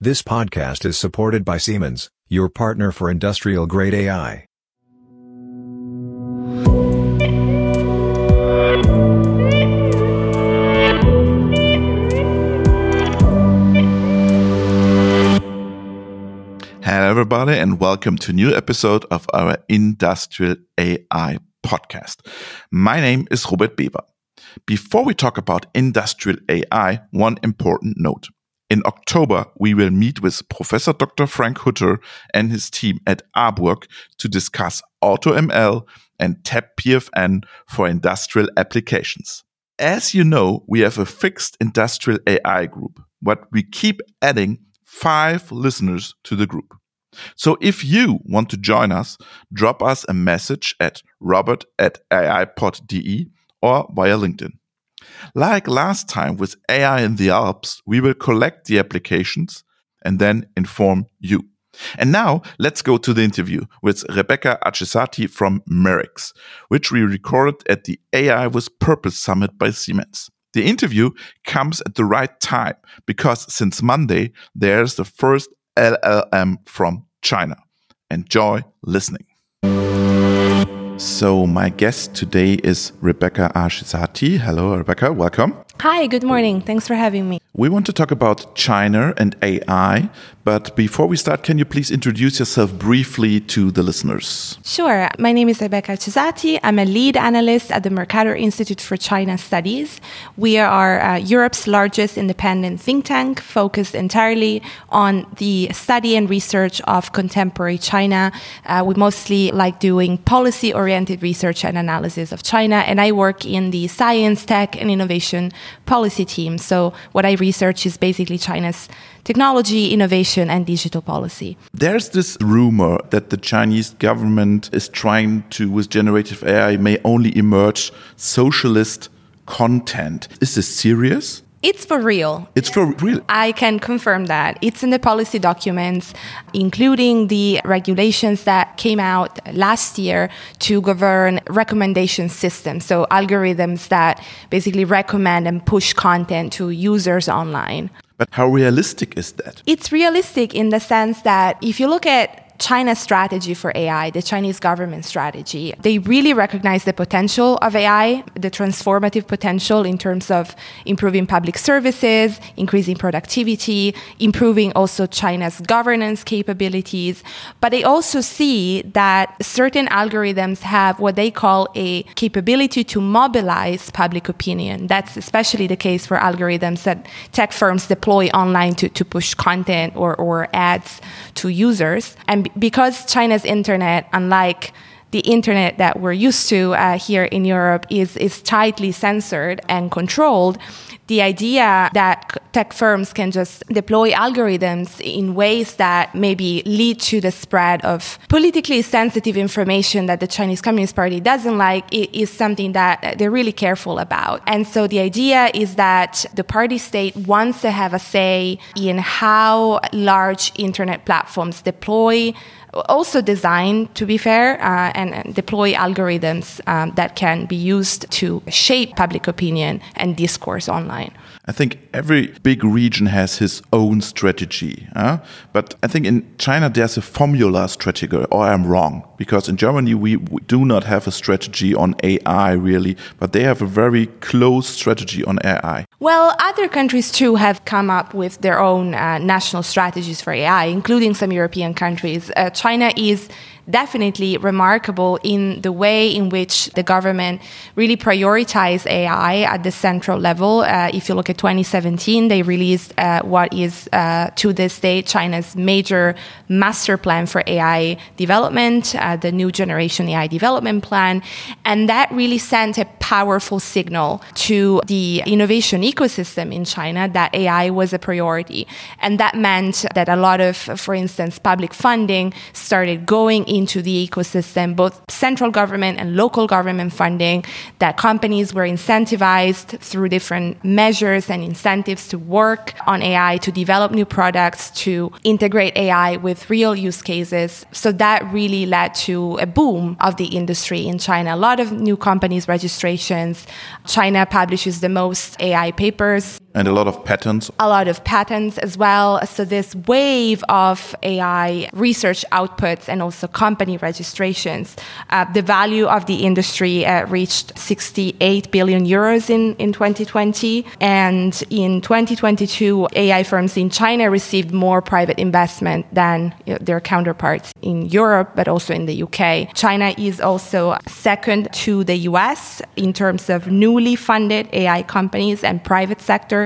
This podcast is supported by Siemens, your partner for industrial grade AI. Hello, everybody, and welcome to a new episode of our Industrial AI podcast. My name is Robert Weber. Before we talk about industrial AI, one important note. In October, we will meet with Professor Dr. Frank Hutter and his team at ABURG to discuss AutoML and TabPFN for industrial applications. As you know, we have a fixed industrial AI group, but we keep adding five listeners to the group. So if you want to join us, drop us a message at robert at aipod.de or via LinkedIn. Like last time with AI in the Alps, we will collect the applications and then inform you. And now let's go to the interview with Rebecca Arcesati from MERICS, which we recorded at the AI with Purpose Summit by Siemens. The interview comes at the right time because since Monday, there's the first LLM from China. Enjoy listening. So, my guest today is Rebecca Arcesati. Hello, Rebecca. Welcome. Hi, good morning. Thanks for having me. We want to talk about China and AI, but before we start, can you please introduce yourself briefly to the listeners? Sure. My name is Rebecca Arcesati. I'm a lead analyst at the Mercator Institute for China Studies. We are uh, Europe's largest independent think tank focused entirely on the study and research of contemporary China. Uh, we mostly like doing policy oriented research and analysis of China, and I work in the science, tech, and innovation policy team. So what I research is basically China's technology, innovation, and digital policy. There's this rumor that the Chinese government is trying to, with generative AI, may only emerge socialist content. Is this serious? It's for real. It's for real. I can confirm that. It's in the policy documents, including the regulations that came out last year to govern recommendation systems. So, algorithms that basically recommend and push content to users online. But how realistic is that? It's realistic in the sense that if you look at China's strategy for AI, the Chinese government strategy, they really recognize the potential of AI, the transformative potential in terms of improving public services, increasing productivity, improving also China's governance capabilities. But they also see that certain algorithms have what they call a capability to mobilize public opinion. That's especially the case for algorithms that tech firms deploy online to, to push content or, or ads to users. And because China's internet, unlike the internet that we're used to uh, here in Europe, is, is tightly censored and controlled, the idea that tech firms can just deploy algorithms in ways that maybe lead to the spread of politically sensitive information that the Chinese Communist Party doesn't like is something that they're really careful about. And so the idea is that the party state wants to have a say in how large internet platforms deploy also designed, to be fair, uh, and, and, deploy algorithms um, that can be used to shape public opinion and discourse online. I think every big region has his own strategy. But I think in China there's a formula strategy, or I'm wrong. Because in Germany we, we, do not have a strategy on AI really, but they have a very close strategy on AI. Well, other countries too have come up with their own uh, national strategies for AI, including some European countries. Uh, China is definitely remarkable in the way in which the government really prioritized AI at the central level. Uh, if you look at 2017, they released uh, what is uh, to this day China's major master plan for AI development, uh, the new generation AI development plan. And that really sent a powerful signal to the innovation ecosystem in China that AI was a priority. And that meant that a lot of, for instance, public funding started going into the ecosystem, both central government and local government funding, that companies were incentivized through different measures and incentives to work on AI, to develop new products, to integrate AI with real use cases. So that really led to a boom of the industry in China. A lot of new companies China publishes the most AI papers And a lot of patents. A lot of patents as well. So this wave of AI research outputs and also company registrations, uh, the value of the industry uh, reached 68 billion euros in, in 2020. And in 2022, AI firms in China received more private investment than you know, their counterparts in Europe, but also in the UK. China is also second to the US in terms of newly funded AI companies and private sector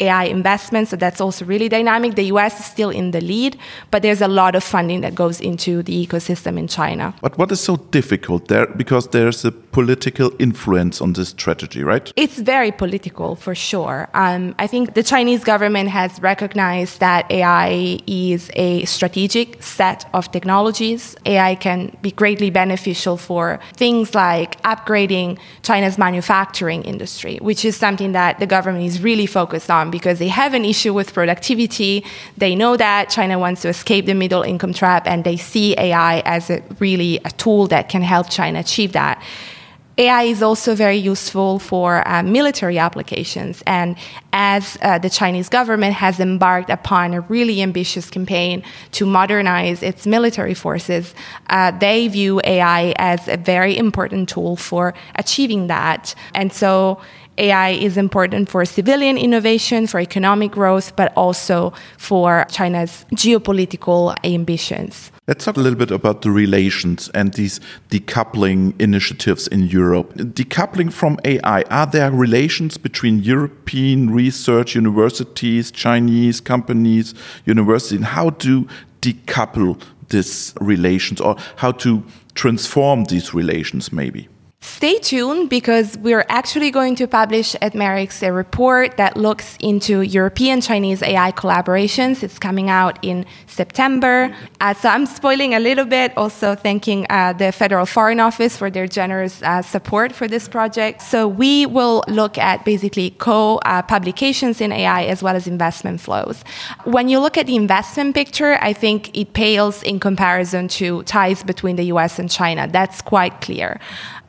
AI investments. So that's also really dynamic. The US is still in the lead, but there's a lot of funding that goes into the ecosystem in China. But what is so difficult there? Because there's a political influence on this strategy, right? It's very political for sure. Um, I think the Chinese government has recognized that AI is a strategic set of technologies. AI can be greatly beneficial for things like upgrading China's manufacturing industry, which is something that the government is really focused on because they have an issue with productivity. They know that China wants to escape the middle income trap and they see AI as a really a tool that can help China achieve that. AI is also very useful for uh, military applications. And as uh, the Chinese government has embarked upon a really ambitious campaign to modernize its military forces, uh, they view AI as a very important tool for achieving that. And so AI is important for civilian innovation, for economic growth, but also for China's geopolitical ambitions. Let's talk a little bit about the relations and these decoupling initiatives in Europe. Decoupling from AI, are there relations between European research universities, Chinese companies, universities? And how to decouple these relations or how to transform these relations, maybe? Stay tuned because we're actually going to publish at MERICS a report that looks into European Chinese AI collaborations. It's coming out in September. Uh, so I'm spoiling a little bit, also thanking uh, the Federal Foreign Office for their generous uh, support for this project. So we will look at basically co publications in AI as well as investment flows. When you look at the investment picture, I think it pales in comparison to ties between the US and China. That's quite clear.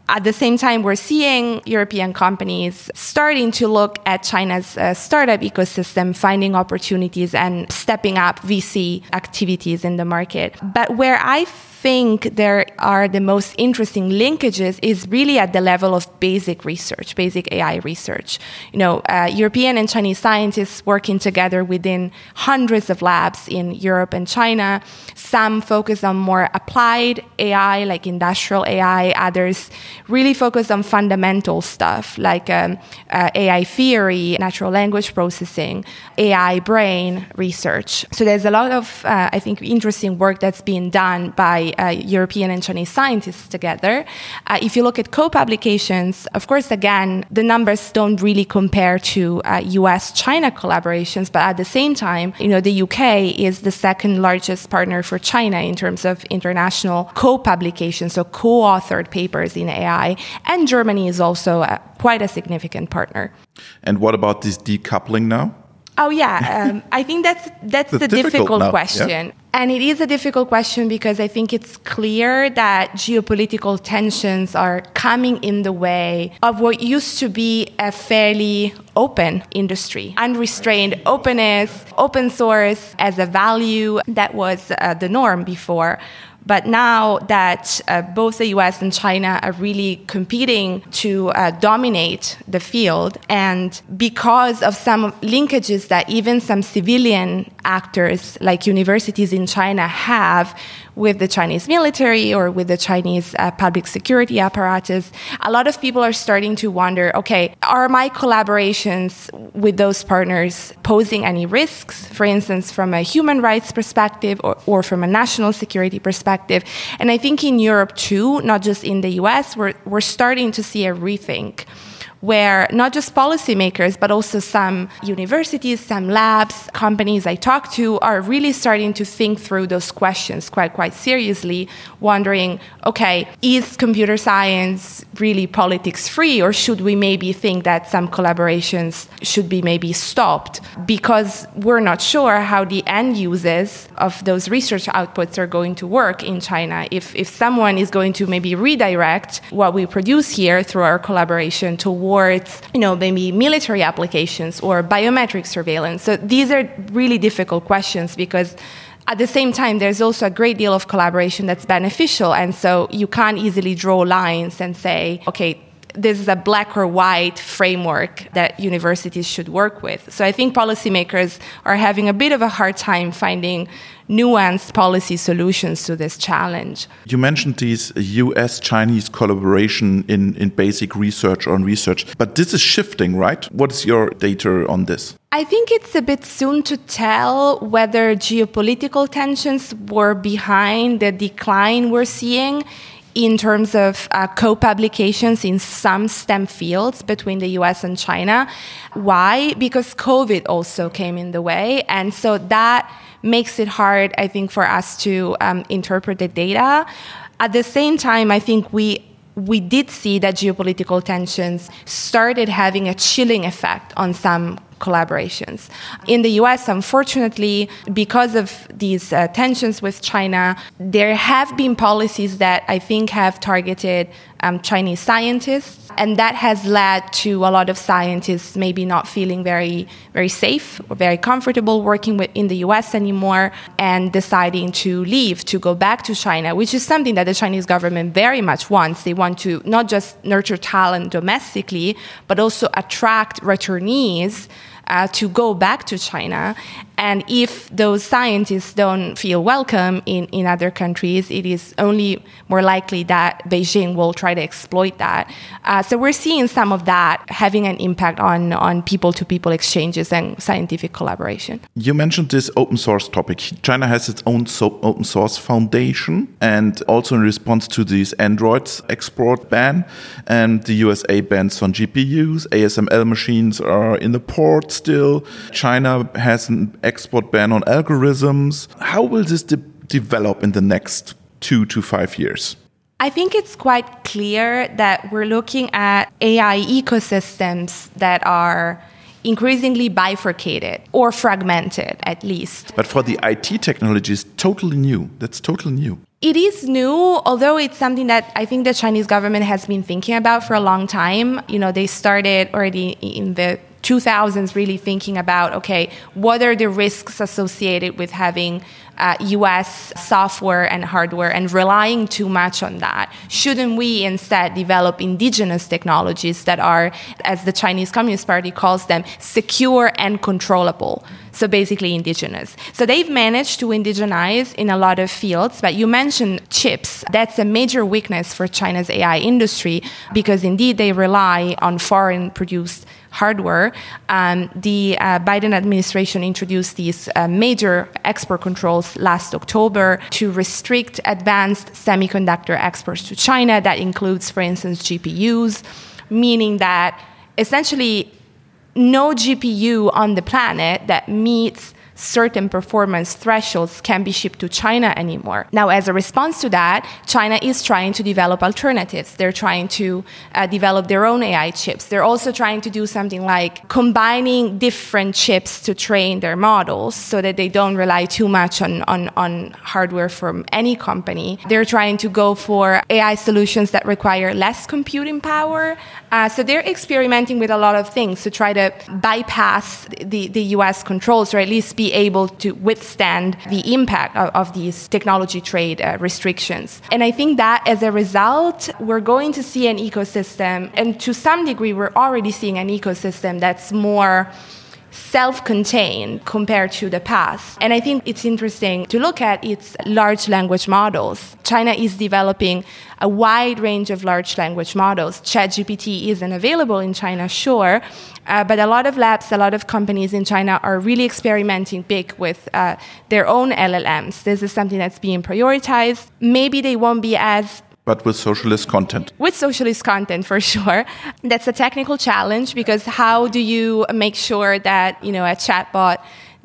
At the same time, we're seeing European companies starting to look at China's uh, startup ecosystem, finding opportunities and stepping up VC activities in the market. But where I think there are the most interesting linkages is really at the level of basic research, basic AI research. You know, uh, European and Chinese scientists working together within hundreds of labs in Europe and China. Some focus on more applied AI, like industrial AI. Others really focus on fundamental stuff, like um, uh, AI theory, natural language processing, AI brain research. So there's a lot of, uh, I think, interesting work that's being done by uh, European and Chinese scientists together. Uh, if you look at co-publications, of course, again, the numbers don't really compare to U.S.-China uh, collaborations, but at the same time, you know, the U.K. is the second largest partner for China in terms of international co-publications, so co-authored papers in AI, and Germany is also a, quite a significant partner. And what about this decoupling now? Oh yeah, um, I think that's that's the difficult, difficult question. Yeah. And it is a difficult question because I think it's clear that geopolitical tensions are coming in the way of what used to be a fairly open industry. Unrestrained openness, open source as a value that was uh, the norm before. But now that uh, both the US and China are really competing to uh, dominate the field, and because of some linkages that even some civilian actors like universities in China have with the Chinese military or with the Chinese uh, public security apparatus, a lot of people are starting to wonder okay, are my collaborations with those partners posing any risks, for instance, from a human rights perspective or, or from a national security perspective? And I think in Europe too, not just in the US, we're, we're starting to see a rethink where not just policymakers, but also some universities, some labs, companies I talk to are really starting to think through those questions quite, quite seriously, wondering, okay, is computer science really politics free, or should we maybe think that some collaborations should be maybe stopped because we're not sure how the end uses of those research outputs are going to work in China. If, if someone is going to maybe redirect what we produce here through our collaboration to towards, you know, maybe military applications or biometric surveillance. So these are really difficult questions because at the same time, there's also a great deal of collaboration that's beneficial. And so you can't easily draw lines and say, okay, this is a black or white framework that universities should work with. So I think policymakers are having a bit of a hard time finding nuanced policy solutions to this challenge. You mentioned these US Chinese collaboration in, in basic research on research, but this is shifting, right? What's your data on this? I think it's a bit soon to tell whether geopolitical tensions were behind the decline we're seeing in terms of uh, co publications in some STEM fields between the US and China. Why? Because COVID also came in the way. And so that makes it hard, I think, for us to um, interpret the data. At the same time, I think we we did see that geopolitical tensions started having a chilling effect on some collaborations. In the US, unfortunately, because of these uh, tensions with China, there have been policies that I think have targeted um, Chinese scientists, and that has led to a lot of scientists maybe not feeling very, very safe or very comfortable working with, in the US anymore and deciding to leave, to go back to China, which is something that the Chinese government very much wants. They want to not just nurture talent domestically, but also attract returnees uh, to go back to China. And if those scientists don't feel welcome in, in other countries, it is only more likely that Beijing will try to exploit that. Uh, so we're seeing some of that having an impact on, on people to people exchanges and scientific collaboration. You mentioned this open source topic. China has its own so open source foundation, and also in response to this Android's export ban, and the USA bans on GPUs, ASML machines are in the port still. China has an export ban on algorithms. How will this de develop in the next two to five years? I think it's quite clear that we're looking at AI ecosystems that are increasingly bifurcated or fragmented at least. But for the IT technology is totally new. That's totally new. It is new, although it's something that I think the Chinese government has been thinking about for a long time. You know, they started already in the 2000s really thinking about okay, what are the risks associated with having uh, US software and hardware and relying too much on that? Shouldn't we instead develop indigenous technologies that are, as the Chinese Communist Party calls them, secure and controllable? So basically indigenous. So they've managed to indigenize in a lot of fields, but you mentioned chips. That's a major weakness for China's AI industry because indeed they rely on foreign produced hardware. Um, the uh, Biden administration introduced these uh, major export controls last October to restrict advanced semiconductor exports to China. That includes, for instance, GPUs, meaning that essentially no GPU on the planet that meets certain performance thresholds can't be shipped to China anymore. Now, as a response to that, China is trying to develop alternatives. They're trying to uh, develop their own AI chips. They're also trying to do something like combining different chips to train their models so that they don't rely too much on, on, on hardware from any company. They're trying to go for AI solutions that require less computing power. Uh, so they're experimenting with a lot of things to try to bypass the, the US controls or at least be able to withstand the impact of, of these technology trade uh, restrictions. And I think that as a result, we're going to see an ecosystem, and to some degree, we're already seeing an ecosystem that's more self contained compared to the past. And I think it's interesting to look at its large language models. China is developing a wide range of large language models. ChatGPT isn't available in China, sure, uh, but a lot of labs, a lot of companies in China are really experimenting big with uh, their own LLMs. This is something that's being prioritized. Maybe they won't be as but with socialist content. With socialist content, for sure. That's a technical challenge because how do you make sure that you know a chatbot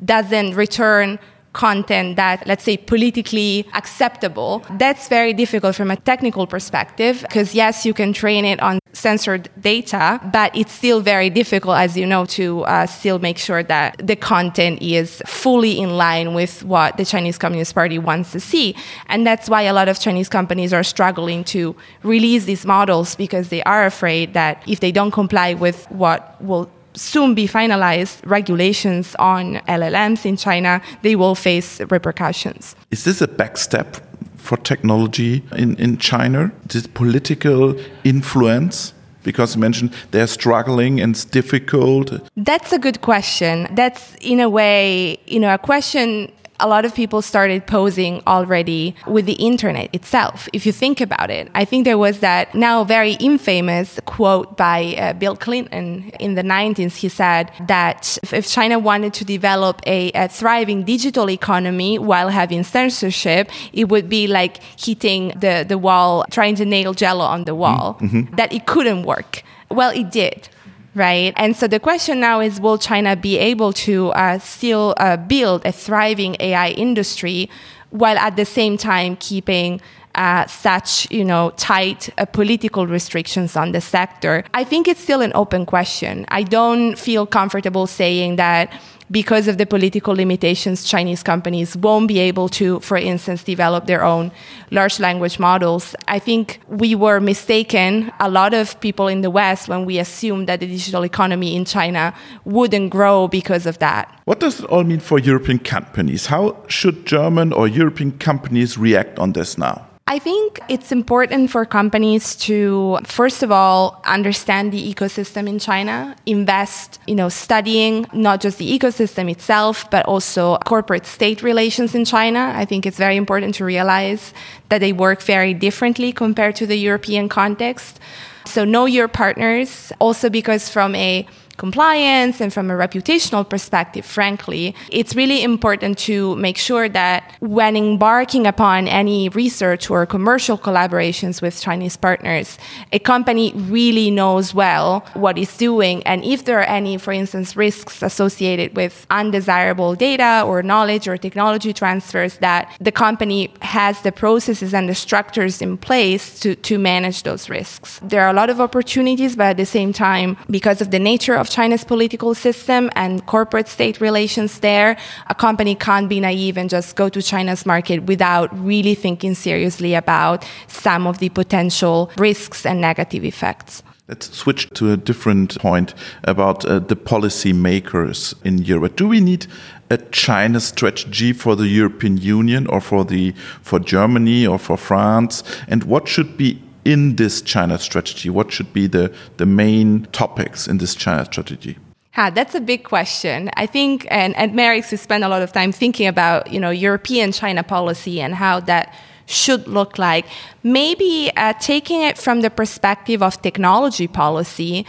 doesn't return content that, let's say, politically acceptable. That's very difficult from a technical perspective because, yes, you can train it on censored data, but it's still very difficult, as you know, to uh, still make sure that the content is fully in line with what the Chinese Communist Party wants to see. And that's why a lot of Chinese companies are struggling to release these models because they are afraid that if they don't comply with what will soon be finalized regulations on LLMs in China, they will face repercussions. Is this a backstep for technology in, in China? This political influence? Because you mentioned they're struggling and it's difficult. That's a good question. That's in a way, you know, a question a lot of people started posing already with the internet itself. If you think about it, I think there was that now very infamous quote by uh, Bill Clinton in the 90s. He said that if China wanted to develop a, a thriving digital economy while having censorship, it would be like hitting the, the wall, trying to nail jello on the wall, mm-hmm. that it couldn't work. Well, it did right? And so the question now is will China be able to uh, still uh, build a thriving AI industry while at the same time keeping uh, such you know tight uh, political restrictions on the sector i think it's still an open question i don't feel comfortable saying that because of the political limitations, Chinese companies won't be able to, for instance, develop their own large language models. I think we were mistaken, a lot of people in the West, when we assumed that the digital economy in China wouldn't grow because of that. What does it all mean for European companies? How should German or European companies react on this now? I think it's important for companies to, first of all, understand the ecosystem in China, invest, you know, studying not just the ecosystem itself, but also corporate state relations in China. I think it's very important to realize that they work very differently compared to the European context. So know your partners, also because from a compliance and from a reputational perspective, frankly, it's really important to make sure that when embarking upon any research or commercial collaborations with Chinese partners, a company really knows well what it's doing. And if there are any, for instance, risks associated with undesirable data or knowledge or technology transfers, that the company has the processes and the structures in place to, to manage those risks. There are a lot of opportunities, but at the same time, because of the nature of China's political system and corporate state relations there, a company can't be naive and just go to China's market without really thinking seriously about some of the potential risks and negative effects. Let's switch to a different point about uh, the policy makers in Europe. Do we need a China strategy for the European Union or for the for Germany or for France? And what should be in this China strategy? What should be the, the main topics in this China strategy? Ha, that's a big question. I think, and at MERICS, we spend a lot of time thinking about, you know, European China policy and how that should look like. Maybe uh, taking it from the perspective of technology policy,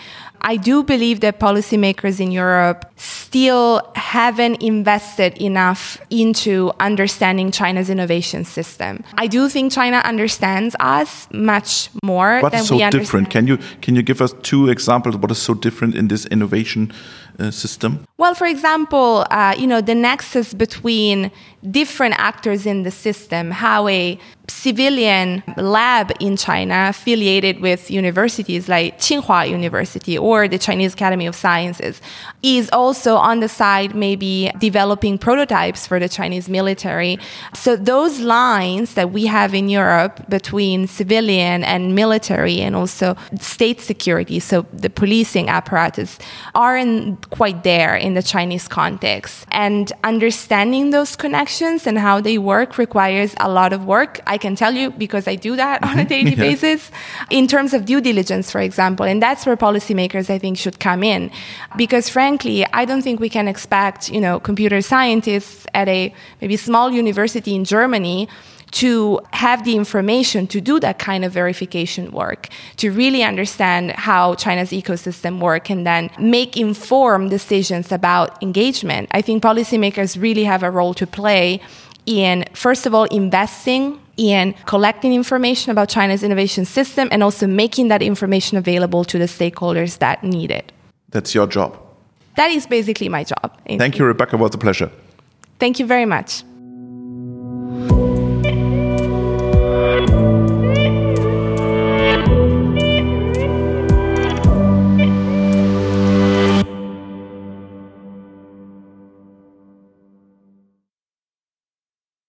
I do believe that policymakers in Europe still haven't invested enough into understanding China's innovation system. I do think China understands us much more what than is so different? Can you can you give us two examples? What is so different in this innovation uh, system? Well, for example, uh, you know the nexus between different actors in the system, how a civilian lab in China affiliated with universities like Tsinghua University or the Chinese Academy of Sciences is also on the side maybe developing prototypes for the Chinese military. So those lines that we have in Europe between civilian and military and also state security, so the policing apparatus, aren't quite there in the Chinese context. And understanding those connections and how they work requires a lot of work. I can tell you because I do that on a mm-hmm. daily yeah. basis in terms of due diligence, for example. And that's where policymakers, I think, should come in. Because frankly, I don't think we can expect, you know, computer scientists at a maybe small university in Germany to have the information to do that kind of verification work, to really understand how China's ecosystem work and then make informed decisions about engagement. I think policymakers really have a role to play in, first of all, investing in collecting information about China's innovation system and also making that information available to the stakeholders that need it. That's your job. That is basically my job. Thank you, Rebecca. It was a pleasure. Thank you very much.